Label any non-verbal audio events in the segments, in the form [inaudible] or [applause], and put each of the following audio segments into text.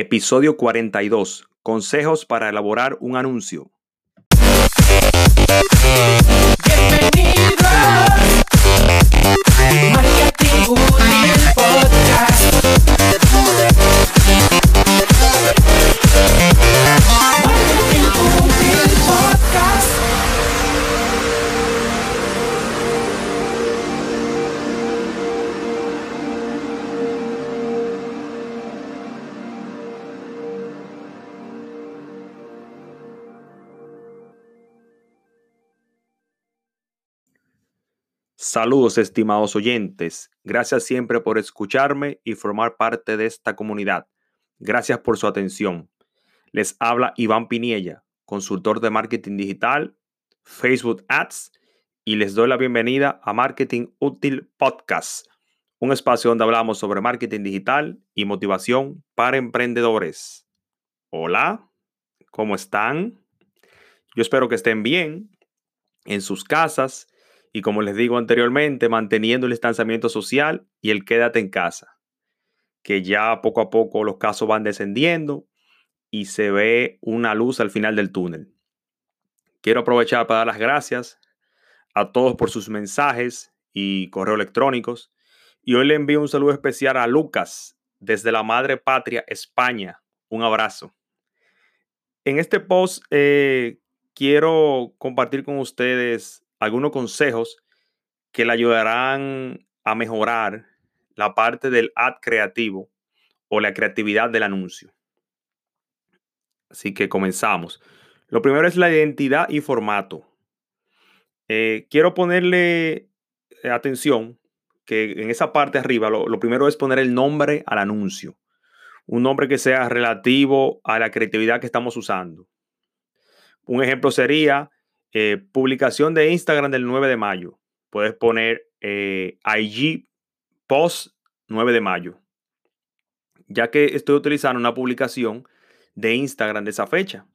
Episodio 42. Consejos para elaborar un anuncio. Marketing Saludos estimados oyentes. Gracias siempre por escucharme y formar parte de esta comunidad. Gracias por su atención. Les habla Iván Piniella, consultor de marketing digital, Facebook Ads, y les doy la bienvenida a Marketing Útil Podcast, un espacio donde hablamos sobre marketing digital y motivación para emprendedores. Hola, ¿cómo están? Yo espero que estén bien en sus casas y como les digo anteriormente, manteniendo el distanciamiento social y el quédate en casa, que ya poco a poco los casos van descendiendo y se ve una luz al final del túnel. Quiero aprovechar para dar las gracias a todos por sus mensajes y correos electrónicos. Y hoy le envío un saludo especial a Lucas desde la Madre Patria, España. Un abrazo. En este post eh, quiero compartir con ustedes algunos consejos que le ayudarán a mejorar la parte del ad creativo o la creatividad del anuncio. Así que comenzamos. Lo primero es la identidad y formato. Eh, quiero ponerle eh, atención que en esa parte arriba lo, lo primero es poner el nombre al anuncio. Un nombre que sea relativo a la creatividad que estamos usando. Un ejemplo sería eh, publicación de Instagram del 9 de mayo. Puedes poner eh, IG post 9 de mayo. Ya que estoy utilizando una publicación de Instagram de esa fecha.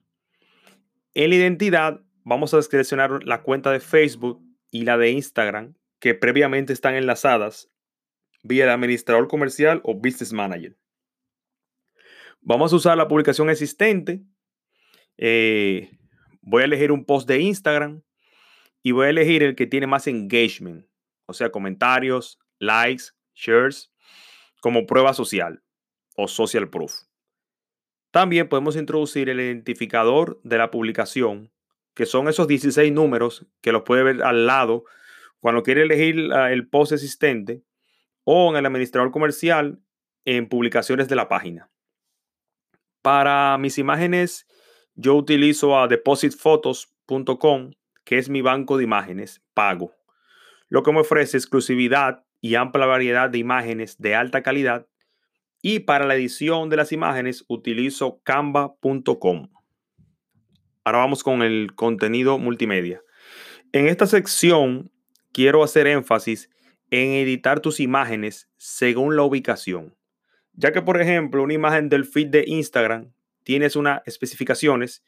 En la identidad vamos a seleccionar la cuenta de Facebook y la de Instagram que previamente están enlazadas vía el administrador comercial o business manager. Vamos a usar la publicación existente. Eh, voy a elegir un post de Instagram y voy a elegir el que tiene más engagement, o sea, comentarios, likes, shares, como prueba social o social proof. También podemos introducir el identificador de la publicación, que son esos 16 números que los puede ver al lado cuando quiere elegir el post existente o en el administrador comercial en publicaciones de la página. Para mis imágenes yo utilizo a depositphotos.com, que es mi banco de imágenes pago, lo que me ofrece exclusividad y amplia variedad de imágenes de alta calidad. Y para la edición de las imágenes utilizo canva.com. Ahora vamos con el contenido multimedia. En esta sección quiero hacer énfasis en editar tus imágenes según la ubicación. Ya que, por ejemplo, una imagen del feed de Instagram tienes unas especificaciones,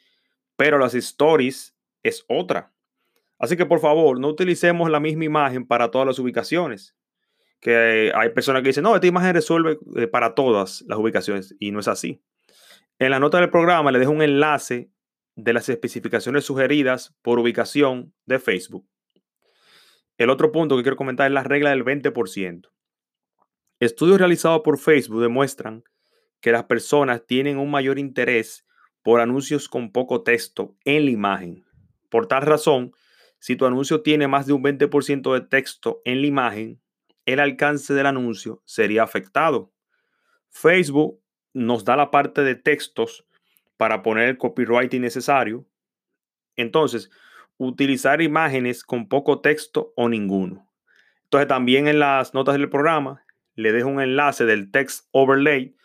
pero las stories es otra. Así que por favor, no utilicemos la misma imagen para todas las ubicaciones. Que hay personas que dicen, no, esta imagen resuelve eh, para todas las ubicaciones y no es así. En la nota del programa le dejo un enlace de las especificaciones sugeridas por ubicación de Facebook. El otro punto que quiero comentar es la regla del 20%. Estudios realizados por Facebook demuestran que las personas tienen un mayor interés por anuncios con poco texto en la imagen. Por tal razón, si tu anuncio tiene más de un 20% de texto en la imagen, el alcance del anuncio sería afectado. Facebook nos da la parte de textos para poner el copyright necesario. Entonces, utilizar imágenes con poco texto o ninguno. Entonces, también en las notas del programa le dejo un enlace del text overlay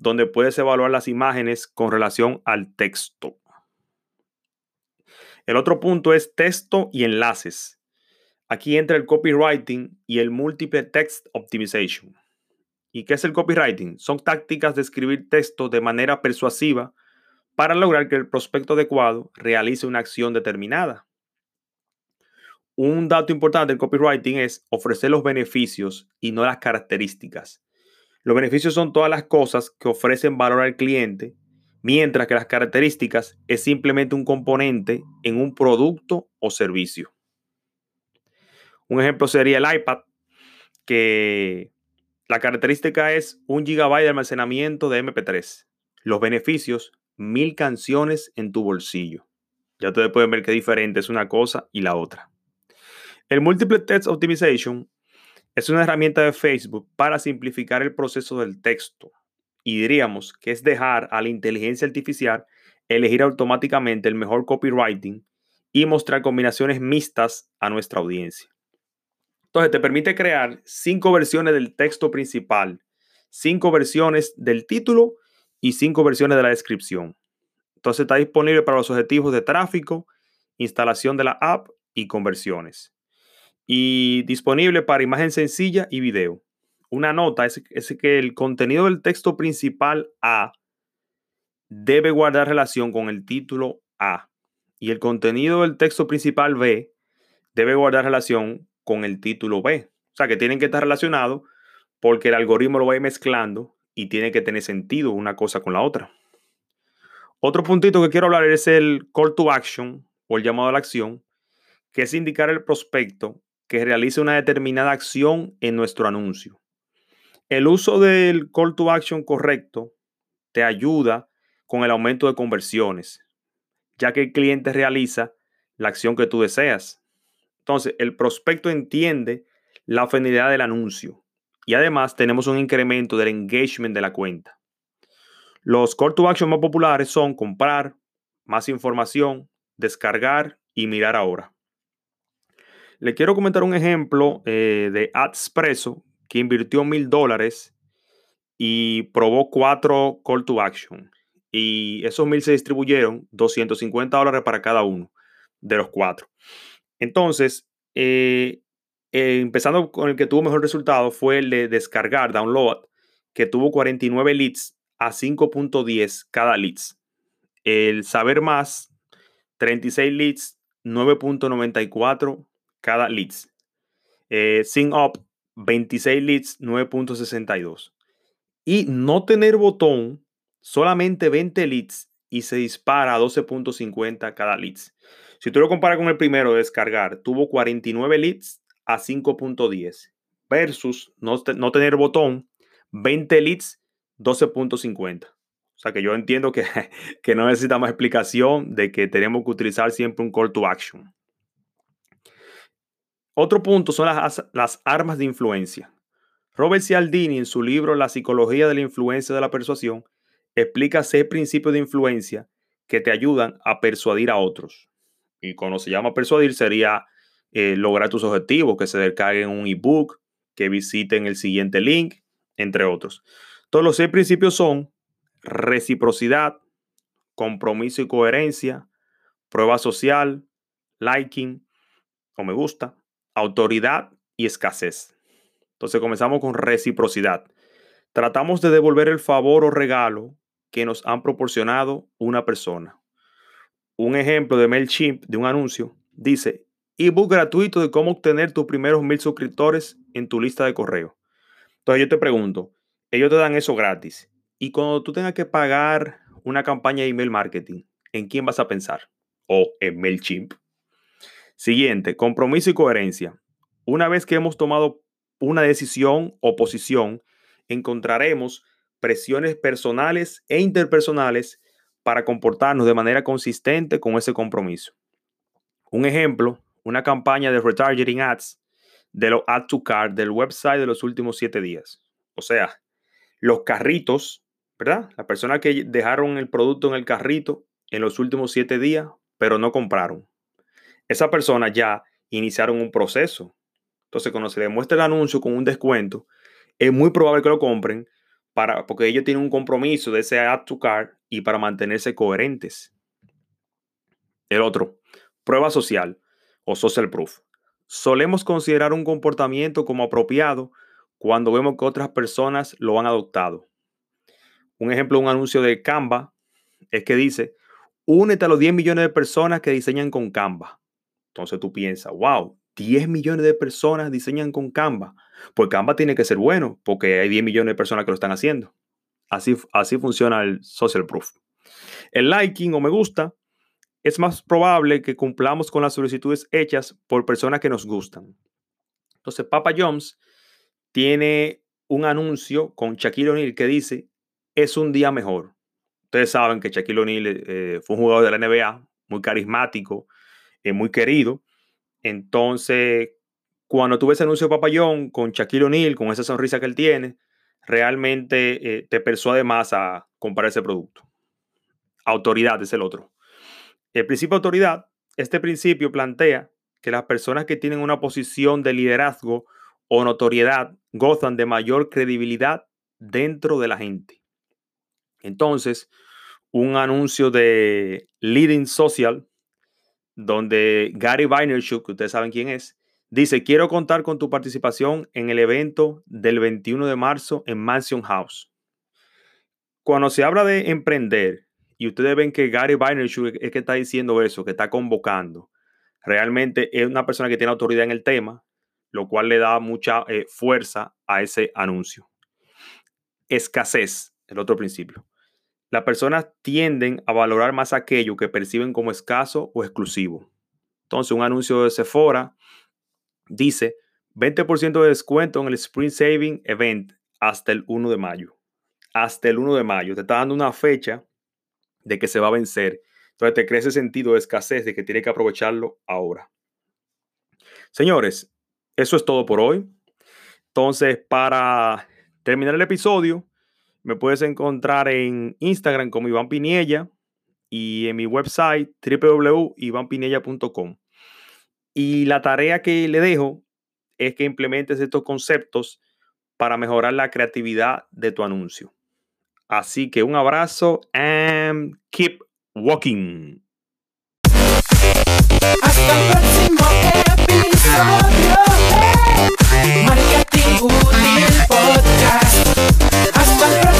donde puedes evaluar las imágenes con relación al texto. El otro punto es texto y enlaces. Aquí entra el copywriting y el multiple text optimization. ¿Y qué es el copywriting? Son tácticas de escribir texto de manera persuasiva para lograr que el prospecto adecuado realice una acción determinada. Un dato importante del copywriting es ofrecer los beneficios y no las características. Los beneficios son todas las cosas que ofrecen valor al cliente, mientras que las características es simplemente un componente en un producto o servicio. Un ejemplo sería el iPad, que la característica es un gigabyte de almacenamiento de MP3. Los beneficios, mil canciones en tu bolsillo. Ya ustedes pueden ver qué diferente es una cosa y la otra. El Multiple Text Optimization es una herramienta de Facebook para simplificar el proceso del texto. Y diríamos que es dejar a la inteligencia artificial elegir automáticamente el mejor copywriting y mostrar combinaciones mixtas a nuestra audiencia. Entonces te permite crear cinco versiones del texto principal, cinco versiones del título y cinco versiones de la descripción. Entonces está disponible para los objetivos de tráfico, instalación de la app y conversiones. Y disponible para imagen sencilla y video. Una nota es, es que el contenido del texto principal A debe guardar relación con el título A. Y el contenido del texto principal B debe guardar relación con el título B. O sea, que tienen que estar relacionados porque el algoritmo lo va a ir mezclando y tiene que tener sentido una cosa con la otra. Otro puntito que quiero hablar es el call to action o el llamado a la acción, que es indicar al prospecto que realice una determinada acción en nuestro anuncio. El uso del call to action correcto te ayuda con el aumento de conversiones, ya que el cliente realiza la acción que tú deseas. Entonces, el prospecto entiende la afinidad del anuncio y además tenemos un incremento del engagement de la cuenta. Los call to action más populares son comprar, más información, descargar y mirar ahora. Le quiero comentar un ejemplo eh, de Adspresso que invirtió mil dólares y probó cuatro call to action. Y esos mil se distribuyeron 250 dólares para cada uno de los cuatro. Entonces, eh, eh, empezando con el que tuvo mejor resultado fue el de descargar, download, que tuvo 49 leads a 5.10 cada leads. El saber más, 36 leads, 9.94 cada leads. Eh, Sing Up, 26 leads, 9.62. Y no tener botón, solamente 20 leads y se dispara a 12.50 cada leads. Si tú lo comparas con el primero de descargar, tuvo 49 leads a 5.10 versus no, no, tener botón, 20 leads, 12.50. O sea que yo entiendo que, [laughs] que no necesita más explicación de que tenemos que utilizar siempre un call to action. Otro punto son las, las armas de influencia. Robert Cialdini en su libro La psicología de la influencia de la persuasión explica seis principios de influencia que te ayudan a persuadir a otros. Y cuando se llama persuadir sería eh, lograr tus objetivos, que se descarguen un ebook, que visiten el siguiente link, entre otros. Todos los seis principios son reciprocidad, compromiso y coherencia, prueba social, liking o me gusta, autoridad y escasez. Entonces comenzamos con reciprocidad. Tratamos de devolver el favor o regalo que nos han proporcionado una persona. Un ejemplo de MailChimp de un anuncio dice, ebook gratuito de cómo obtener tus primeros mil suscriptores en tu lista de correo. Entonces yo te pregunto, ellos te dan eso gratis. Y cuando tú tengas que pagar una campaña de email marketing, ¿en quién vas a pensar? O en MailChimp. Siguiente, compromiso y coherencia. Una vez que hemos tomado una decisión o posición, encontraremos presiones personales e interpersonales para comportarnos de manera consistente con ese compromiso. Un ejemplo, una campaña de retargeting ads de los add to cart del website de los últimos siete días. O sea, los carritos, ¿verdad? Las personas que dejaron el producto en el carrito en los últimos siete días, pero no compraron. Esa persona ya iniciaron un proceso. Entonces, cuando se le muestra el anuncio con un descuento, es muy probable que lo compren para, porque ellos tienen un compromiso de ese add to cart y para mantenerse coherentes. El otro, prueba social o social proof. Solemos considerar un comportamiento como apropiado cuando vemos que otras personas lo han adoptado. Un ejemplo, un anuncio de Canva es que dice, únete a los 10 millones de personas que diseñan con Canva. Entonces tú piensas, wow, 10 millones de personas diseñan con Canva. Pues Canva tiene que ser bueno porque hay 10 millones de personas que lo están haciendo. Así, así funciona el social proof. El liking o me gusta es más probable que cumplamos con las solicitudes hechas por personas que nos gustan. Entonces, Papa Jones tiene un anuncio con Shaquille O'Neal que dice, es un día mejor. Ustedes saben que Shaquille O'Neal eh, fue un jugador de la NBA, muy carismático, eh, muy querido. Entonces, cuando tuve ese anuncio de Papa John con Shaquille O'Neal, con esa sonrisa que él tiene, realmente eh, te persuade más a comprar ese producto. Autoridad es el otro. El principio de autoridad, este principio plantea que las personas que tienen una posición de liderazgo o notoriedad gozan de mayor credibilidad dentro de la gente. Entonces, un anuncio de Leading Social, donde Gary Vaynerchuk, que ustedes saben quién es, dice, quiero contar con tu participación en el evento del 21 de marzo en Mansion House. Cuando se habla de emprender, y ustedes ven que Gary Vaynerchuk es que está diciendo eso, que está convocando, realmente es una persona que tiene autoridad en el tema, lo cual le da mucha eh, fuerza a ese anuncio. Escasez, el otro principio. Las personas tienden a valorar más aquello que perciben como escaso o exclusivo. Entonces, un anuncio de Sephora dice 20% de descuento en el Spring Saving Event hasta el 1 de mayo. Hasta el 1 de mayo. Te está dando una fecha de que se va a vencer. Entonces te crea ese sentido de escasez de que tiene que aprovecharlo ahora. Señores, eso es todo por hoy. Entonces, para terminar el episodio, me puedes encontrar en Instagram como Iván Piniella y en mi website www.ivanpiniella.com. Y la tarea que le dejo es que implementes estos conceptos para mejorar la creatividad de tu anuncio. Así que un abrazo and keep walking. Hasta el próximo episodio Marketing Podcast. 깜짝 놀랐어